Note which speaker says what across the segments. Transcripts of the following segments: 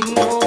Speaker 1: Timor.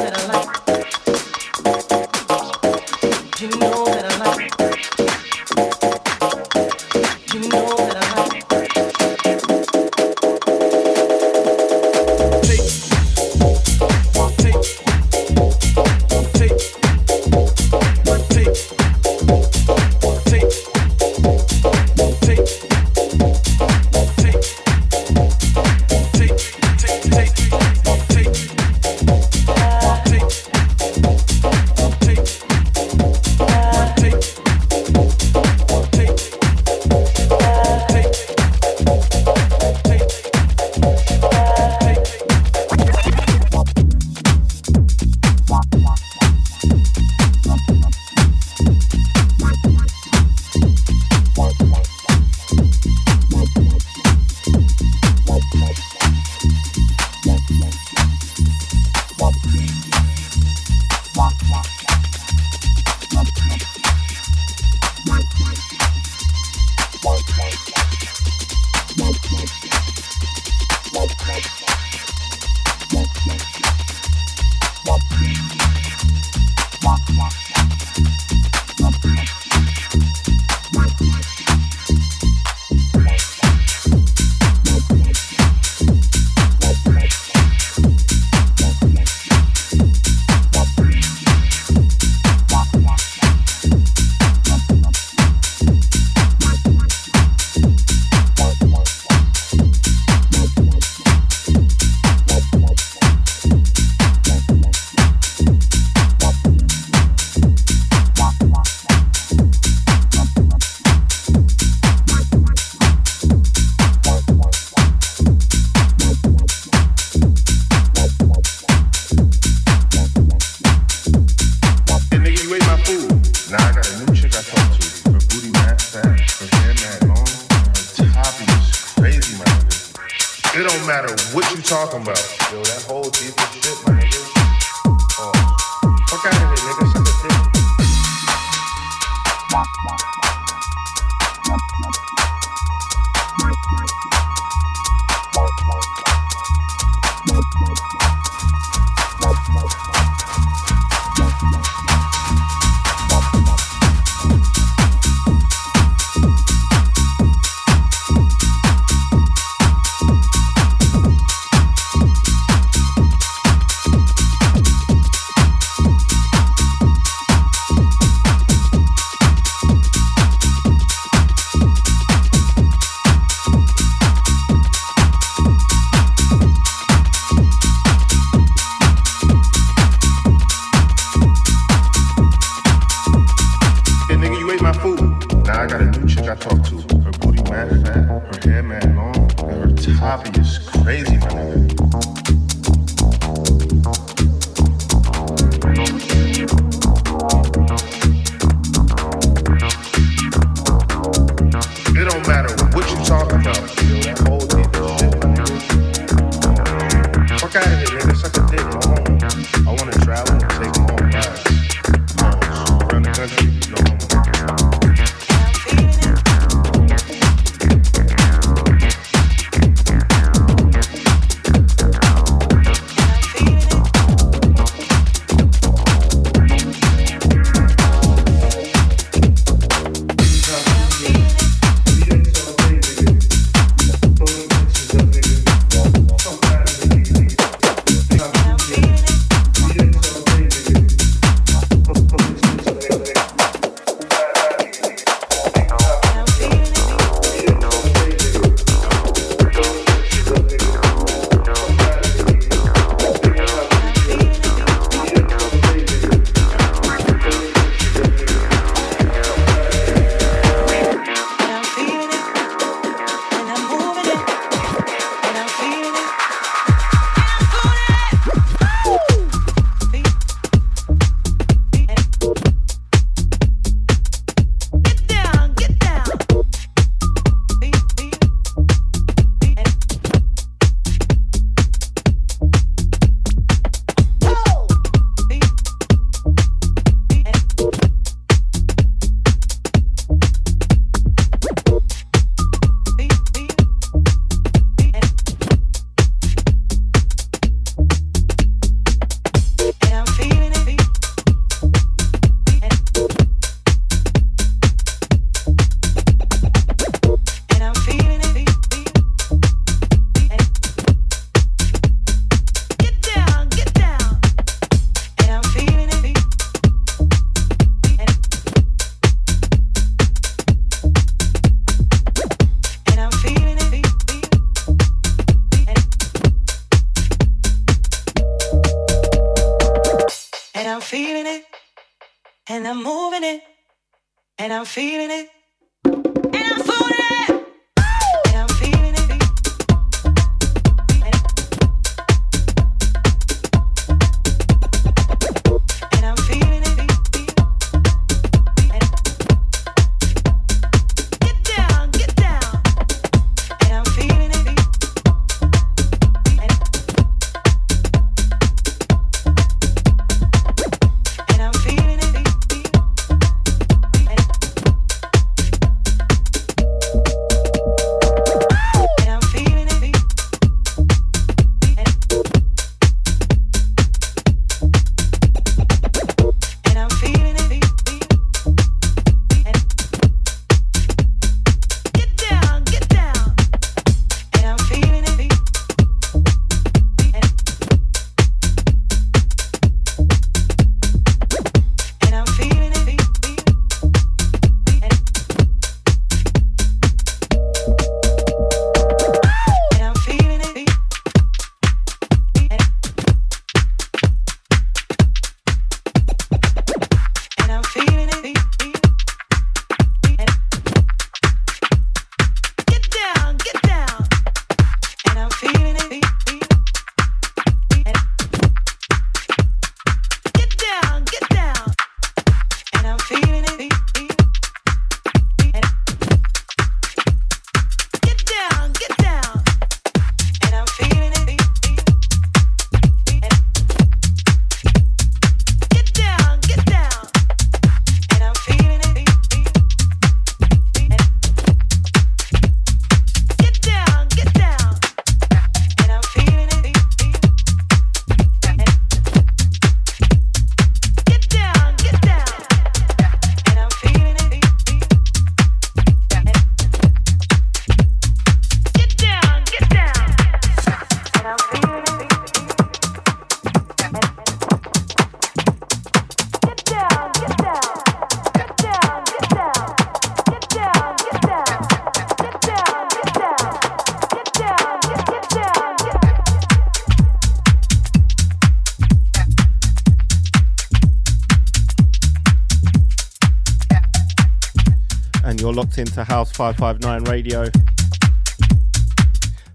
Speaker 1: Locked into House 559 Radio.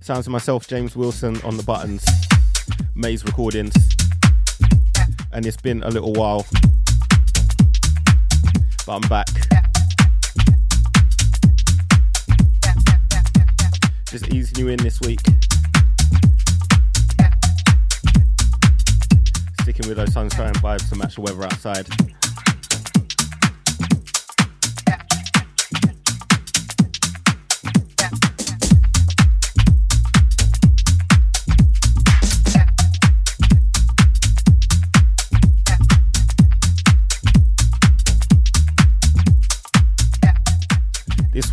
Speaker 1: Sounds of myself, James Wilson, on the buttons, Maze Recordings, and it's been a little while, but I'm back. Just easing you in this week. Sticking with those sunshine vibes to match the weather outside.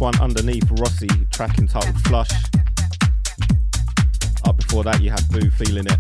Speaker 1: One underneath Rossi, track entitled Flush. Up before that, you had Boo feeling it.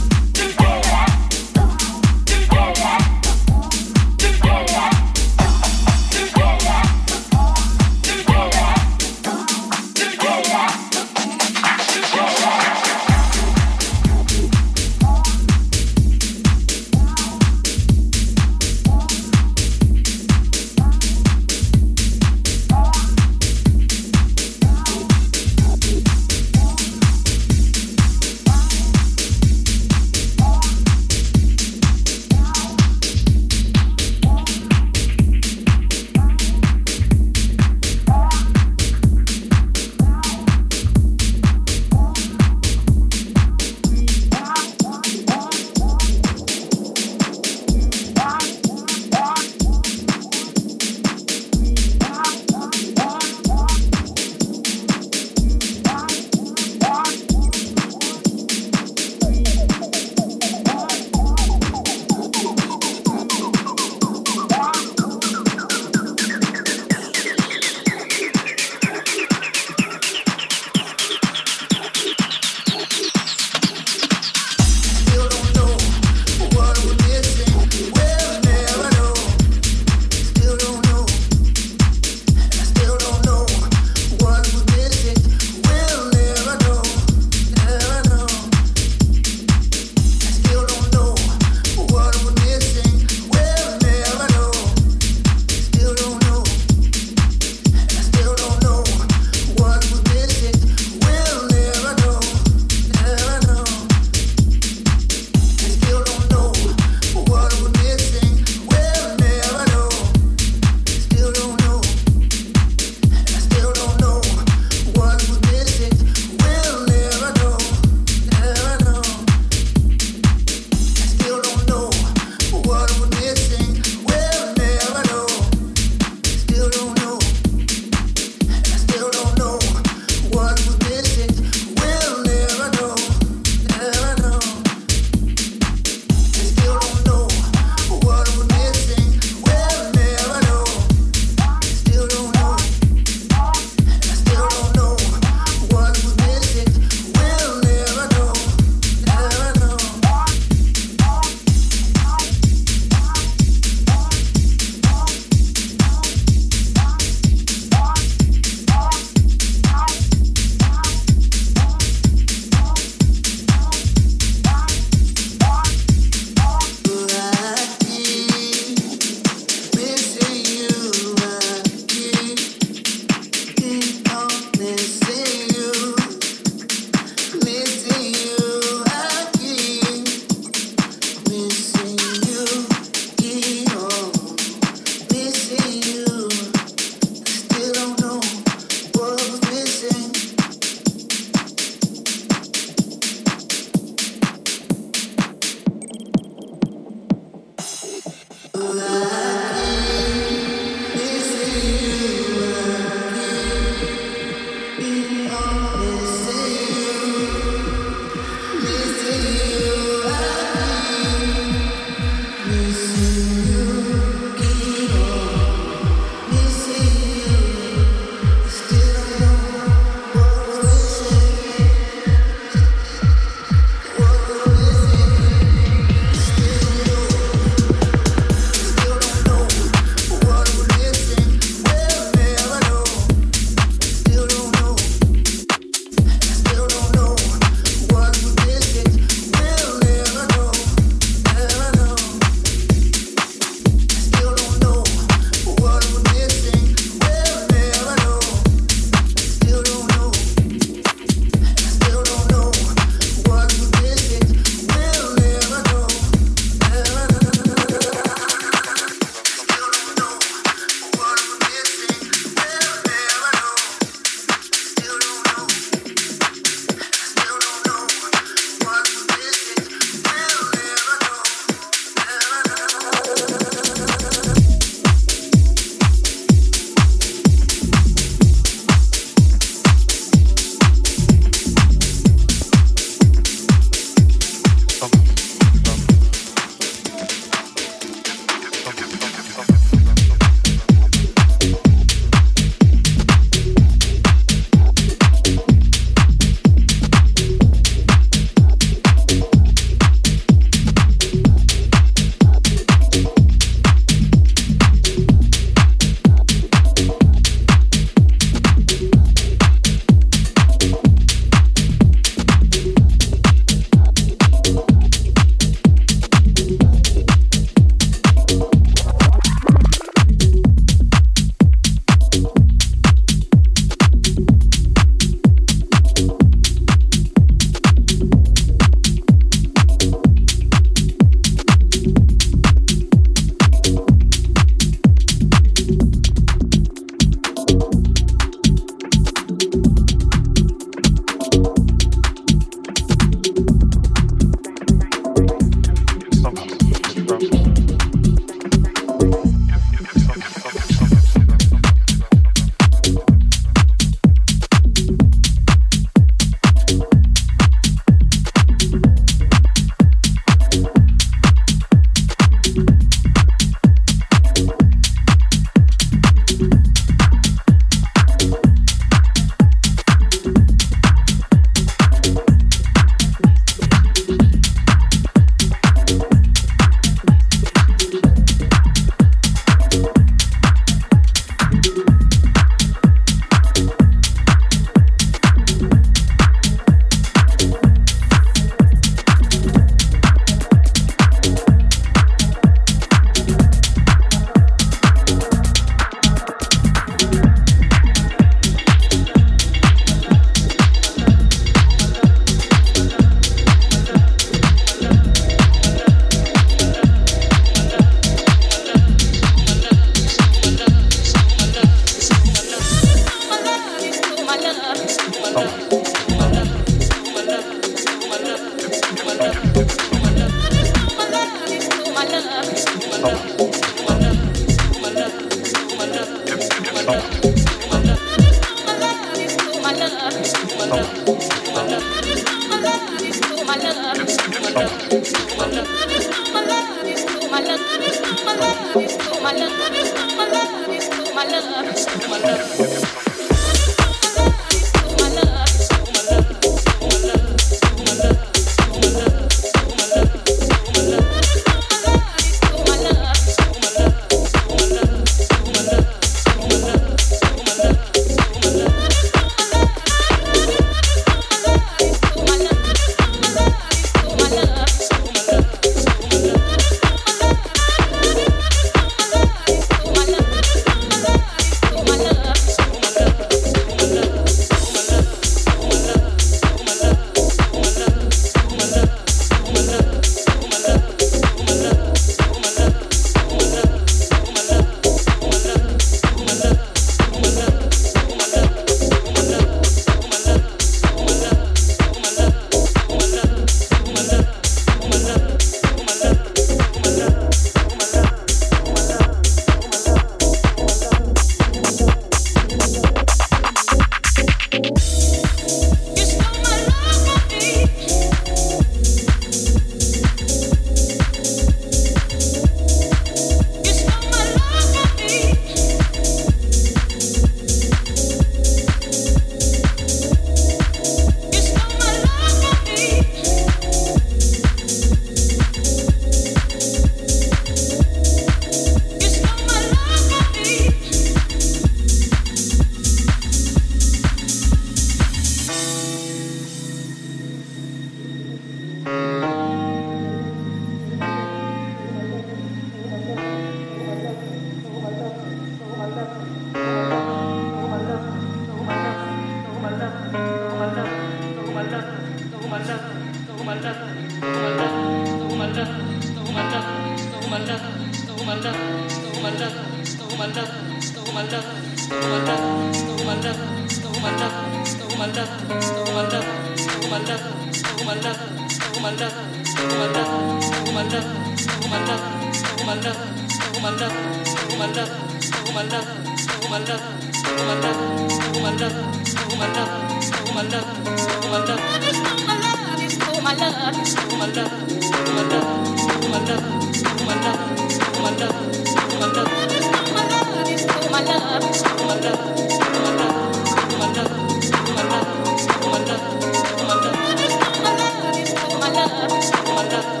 Speaker 2: Love.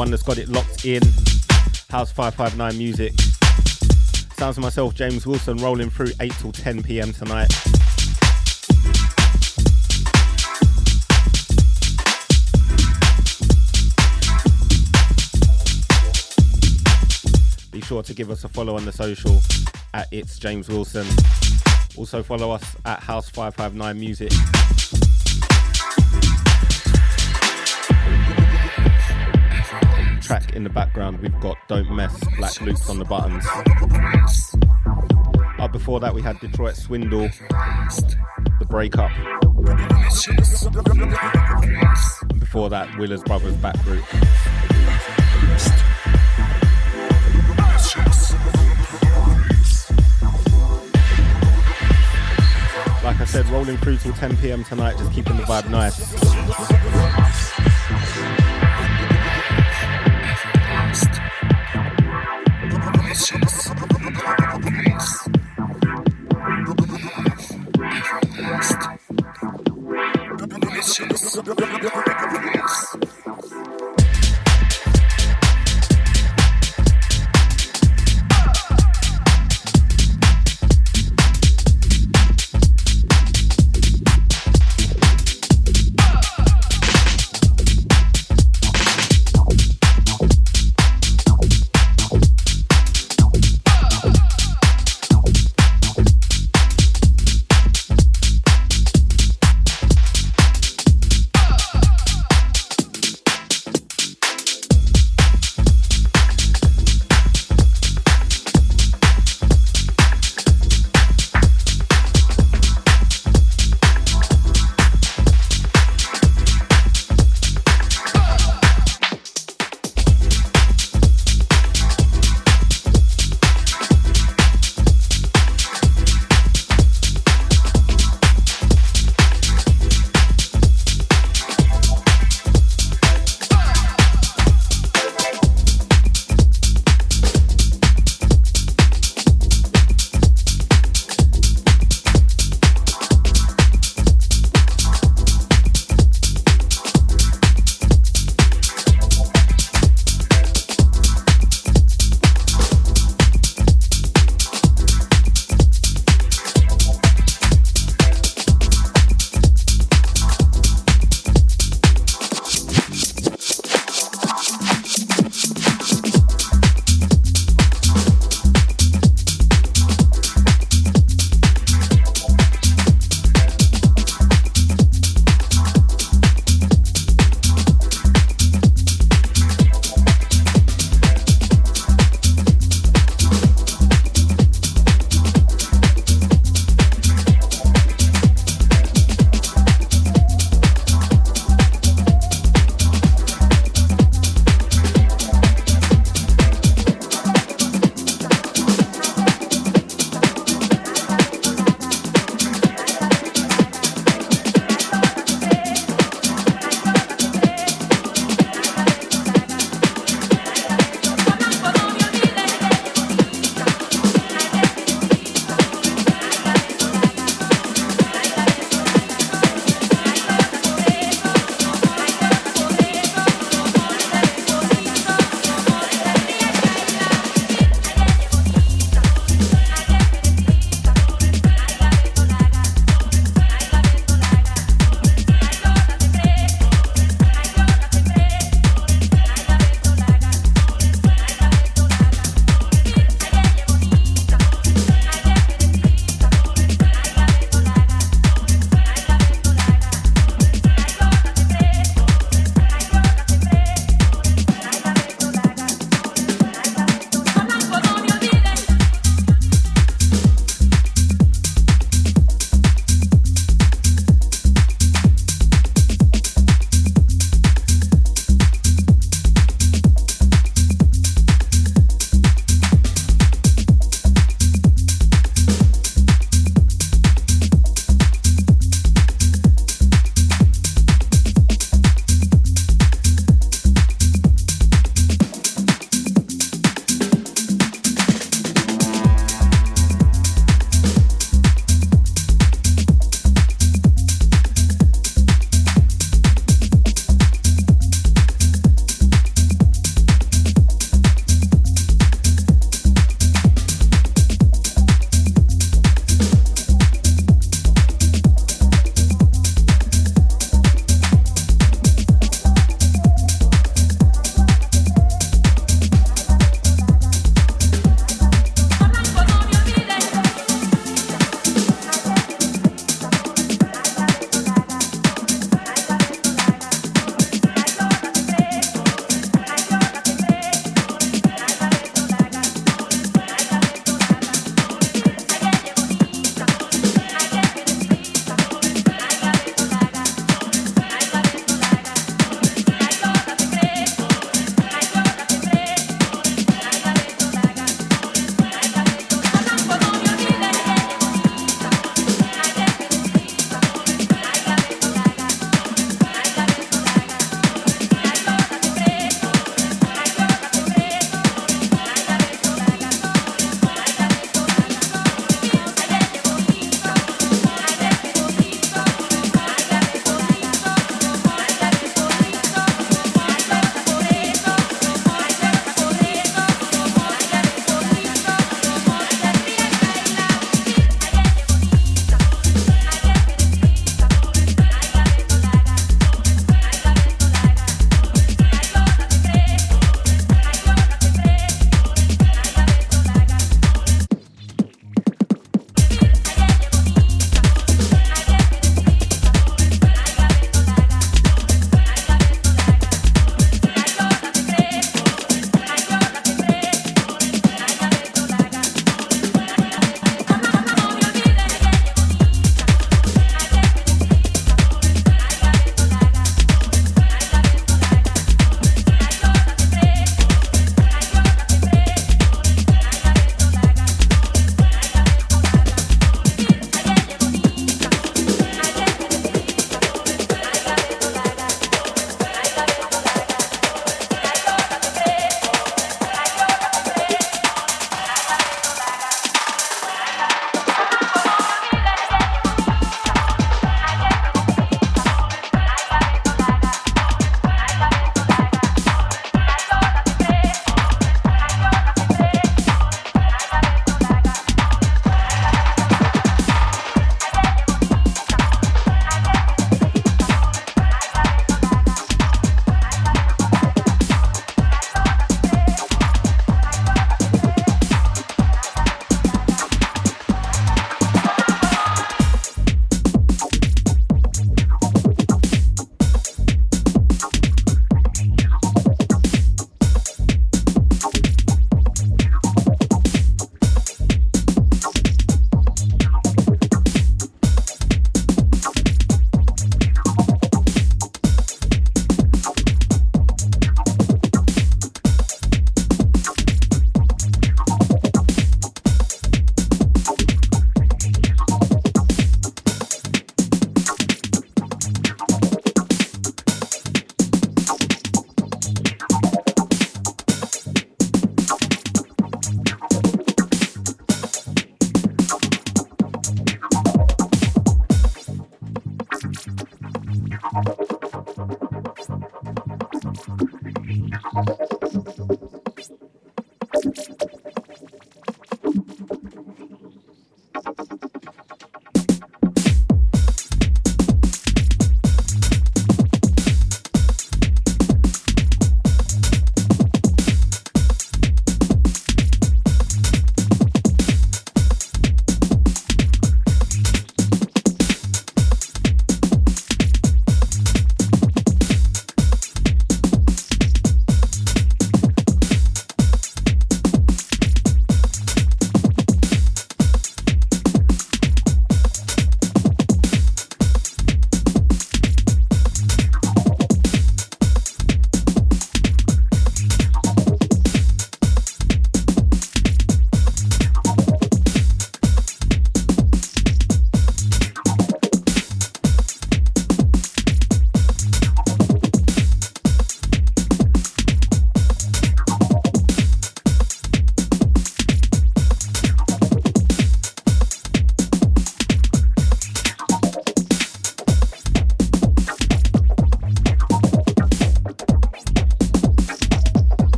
Speaker 1: Everyone that's got it locked in. House 559 Music. Sounds of myself, James Wilson, rolling through 8 till 10 pm tonight. Be sure to give us a follow on the social at It's James Wilson. Also follow us at House 559 Music. Track in the background, we've got Don't Mess, Black Loops on the buttons. Before that, we had Detroit Swindle, The Breakup. And before that, Willer's Brothers Back Route. Like I said, rolling through till 10 pm tonight, just keeping the vibe nice.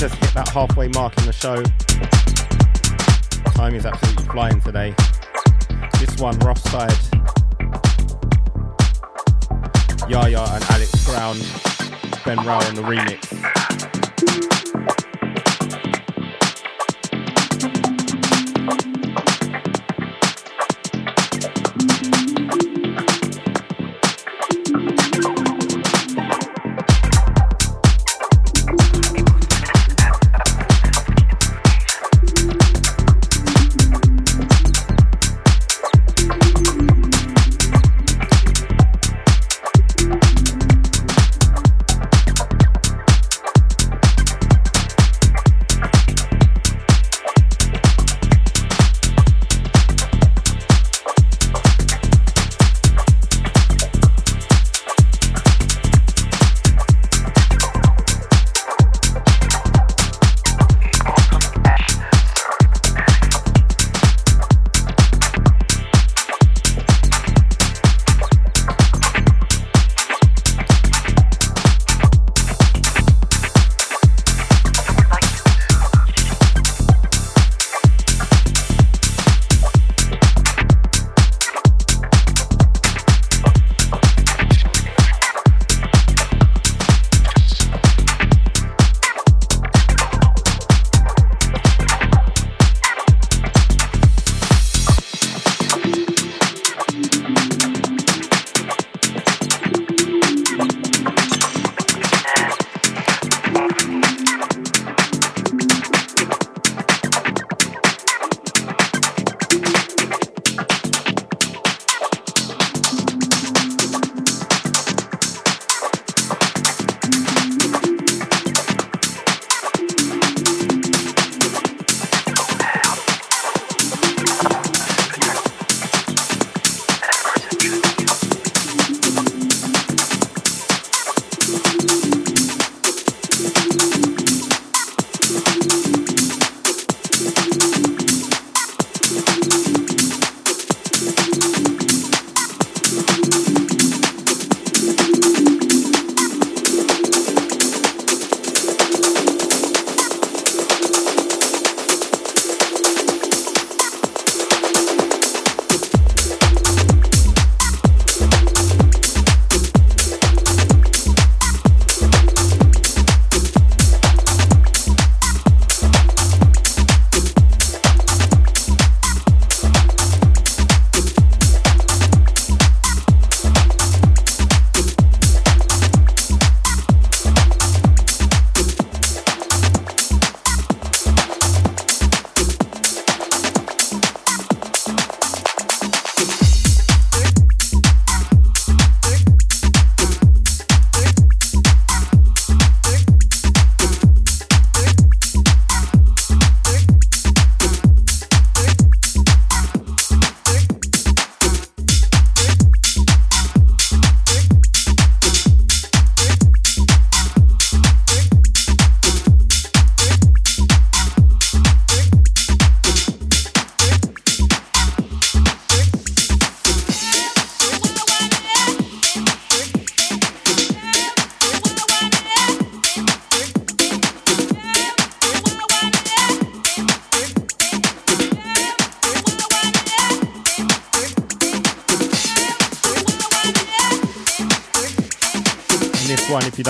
Speaker 1: Just hit that halfway mark in the show. Time is absolutely flying today. This one, rough side. Yaya and Alex Brown, Ben Rao on the remix.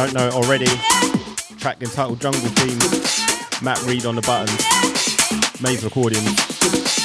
Speaker 1: Don't know already, track entitled Jungle Theme, Matt Reed on the buttons, Maze Recordings.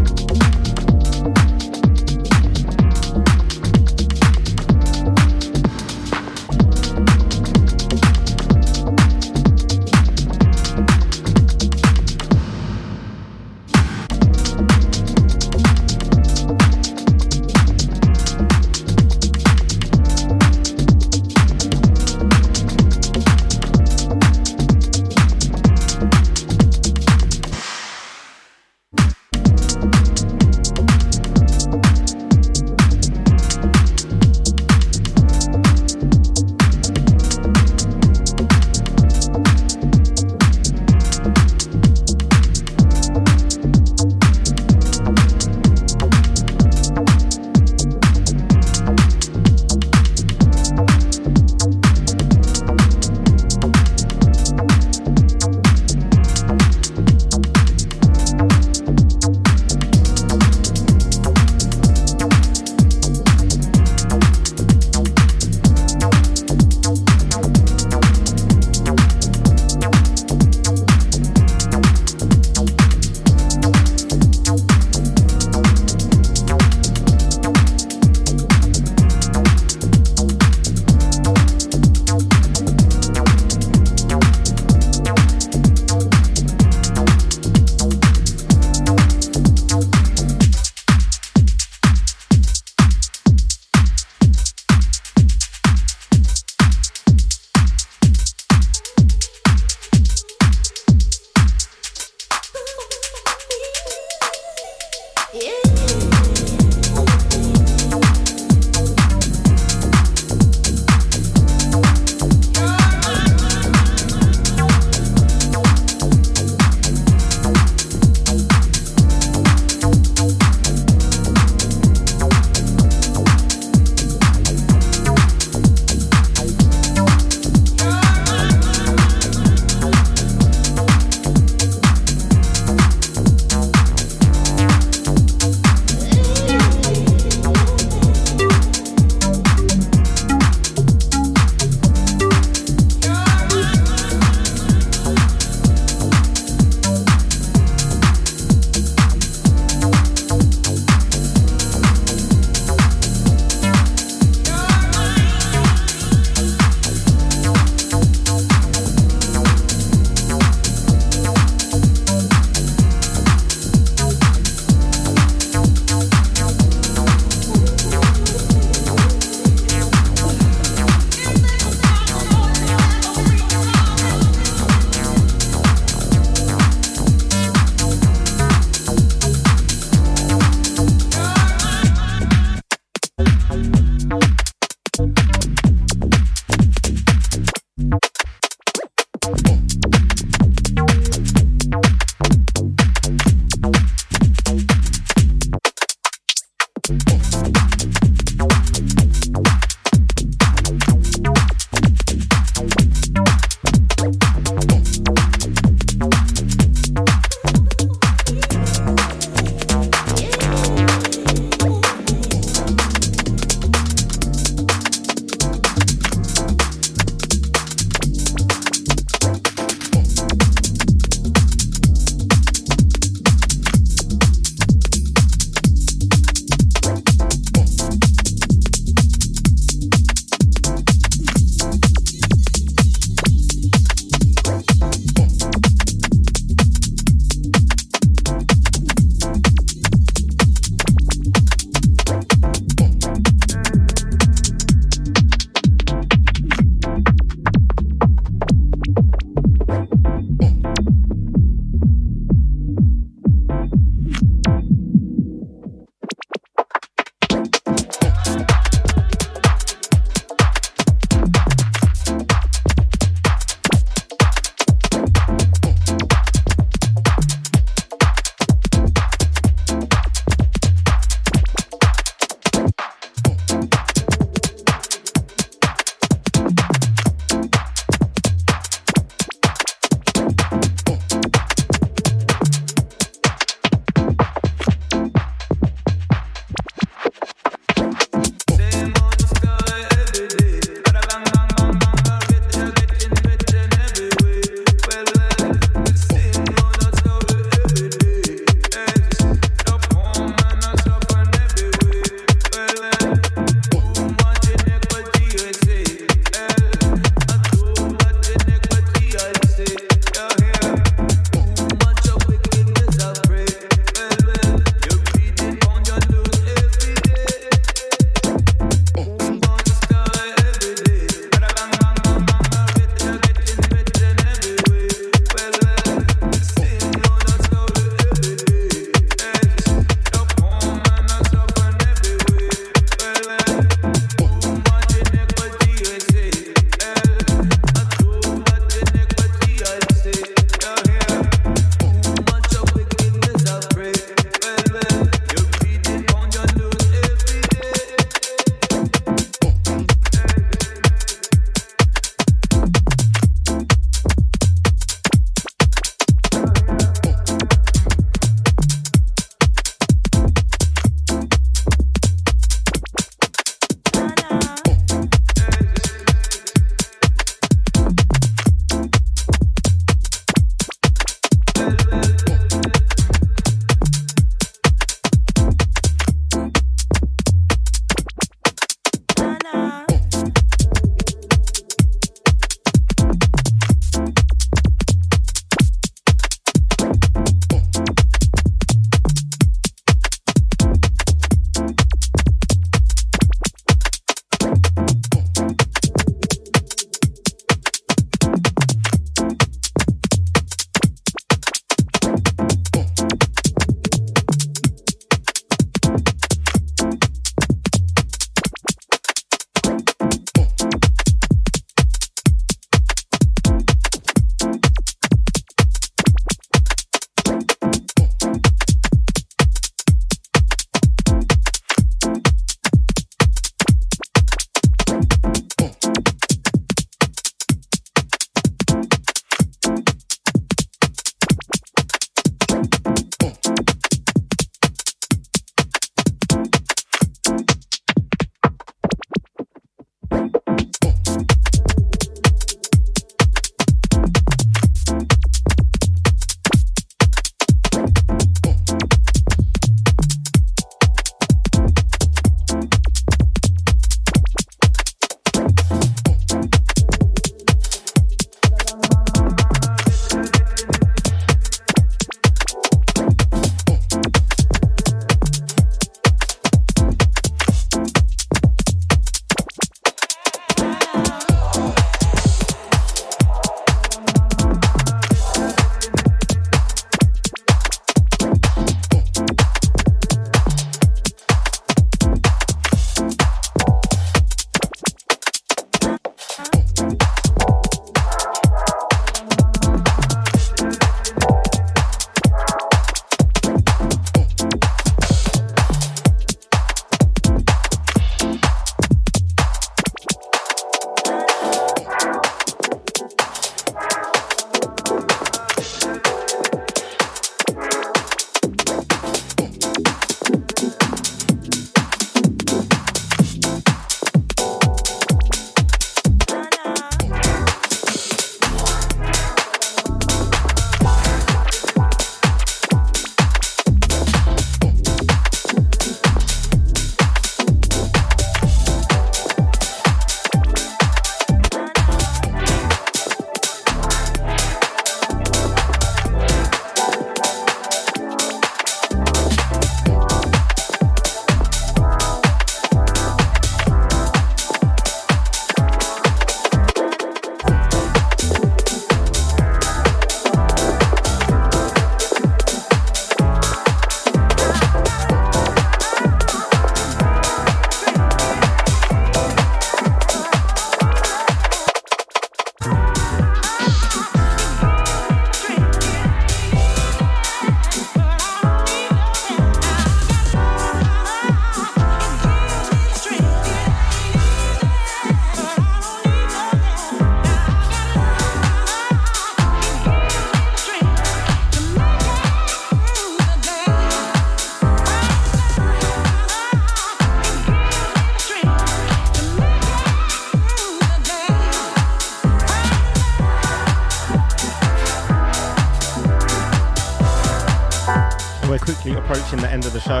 Speaker 1: Approaching the end of the show.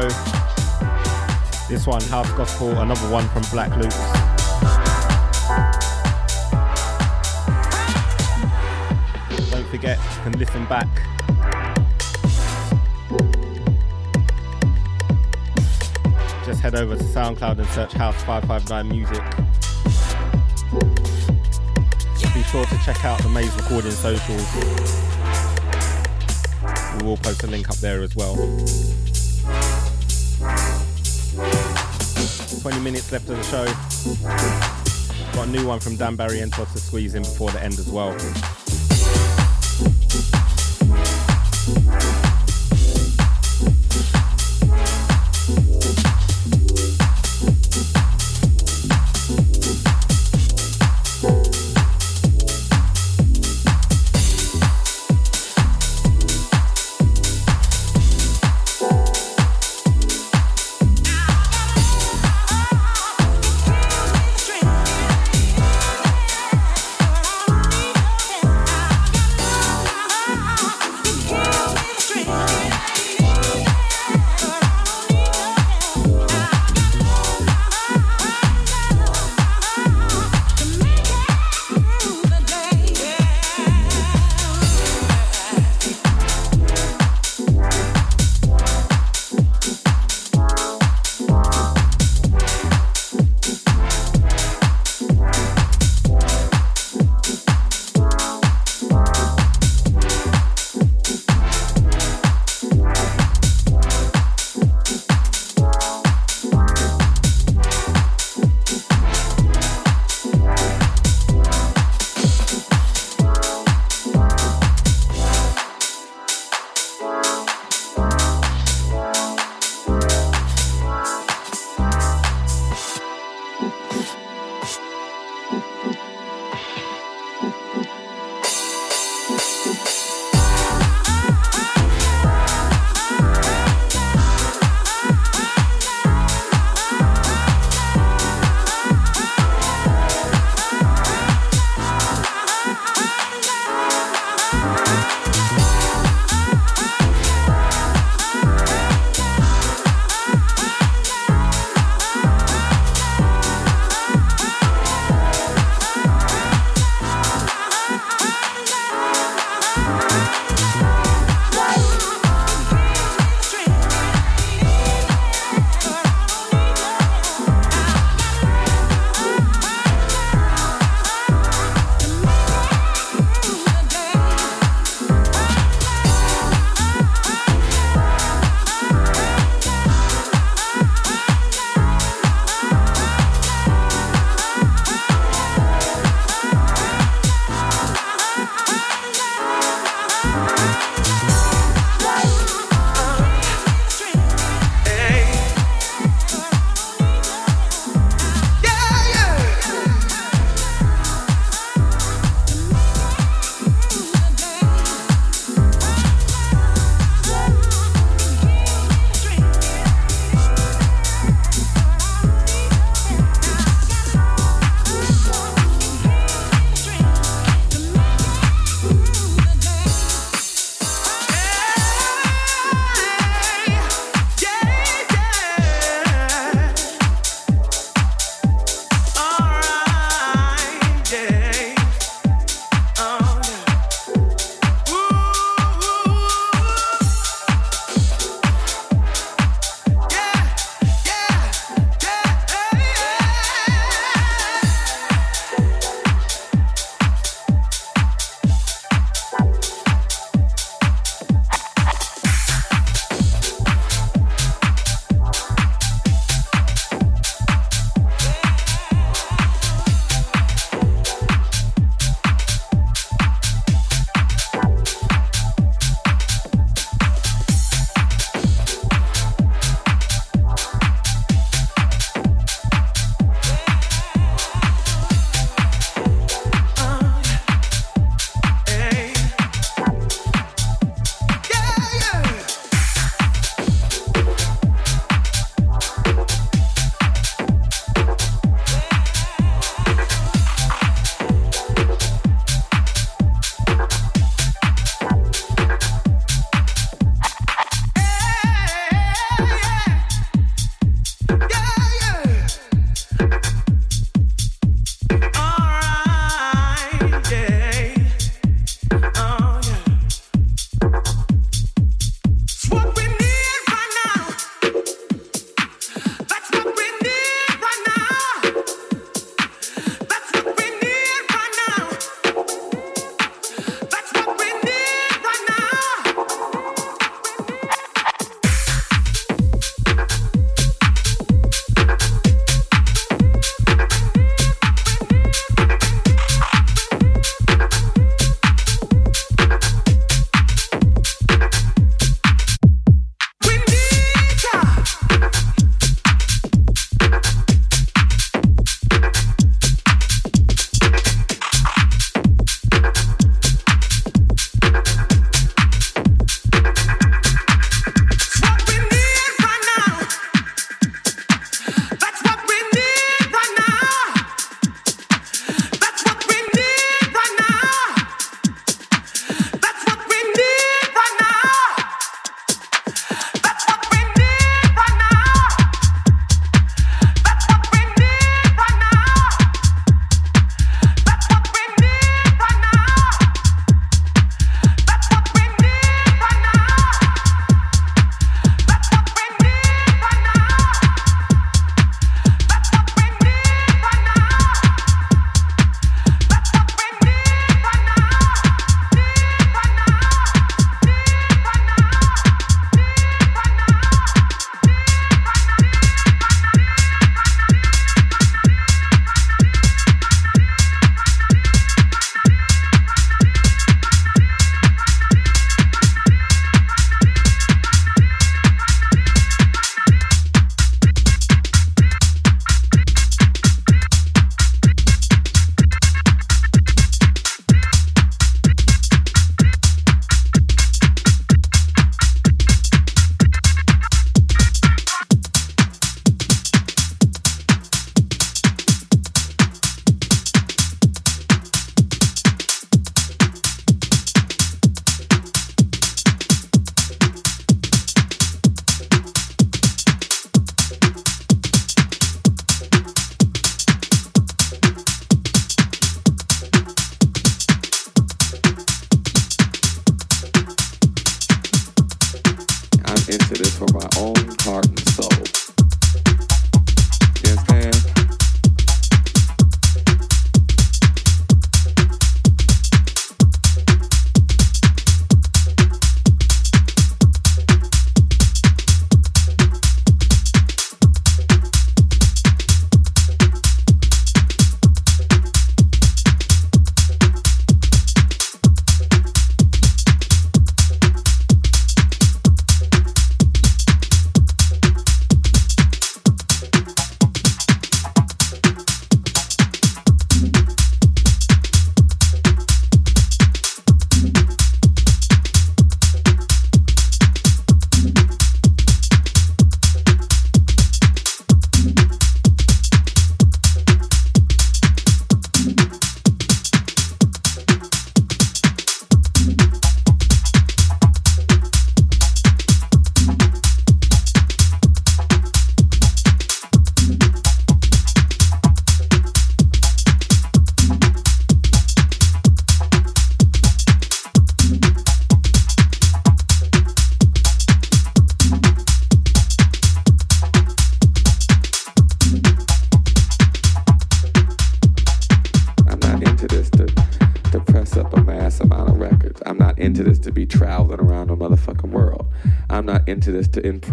Speaker 1: This one, House Gospel, another one from Black Loops. Don't forget, you can listen back. Just head over to SoundCloud and search House 559 Music. Be sure to check out the Maze Recording socials. We will post a link up there as well. 20 minutes left of the show. Got a new one from Dan Barry and Barrientos to squeeze in before the end as well.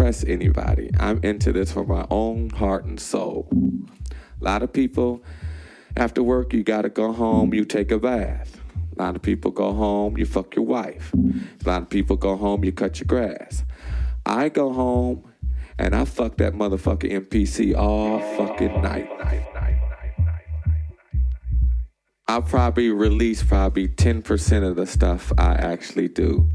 Speaker 3: Impress anybody. I'm into this for my own heart and soul. A lot of people, after work, you gotta go home, you take a bath. A lot of people go home, you fuck your wife. A lot of people go home, you cut your grass. I go home and I fuck that motherfucking MPC all fucking night. I'll probably release probably 10% of the stuff I actually do.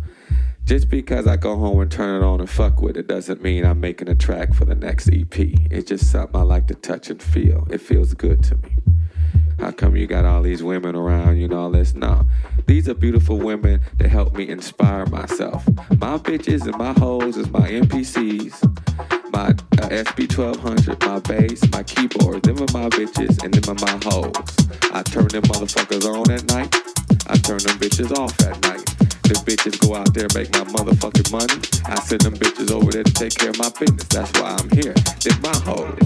Speaker 3: Just because I go home and turn it on and fuck with it doesn't mean I'm making a track for the next EP. It's just something I like to touch and feel. It feels good to me. How come you got all these women around you and all this? No. These are beautiful women that help me inspire myself. My bitches and my hoes is my MPCs, my uh, SP1200, my bass, my keyboard. Them are my bitches and them are my hoes. I turn them motherfuckers on at night. I turn them bitches off at night. The bitches go out there make my motherfucking money. I send them bitches over there to take care of my business. That's why I'm here. They're my hoes.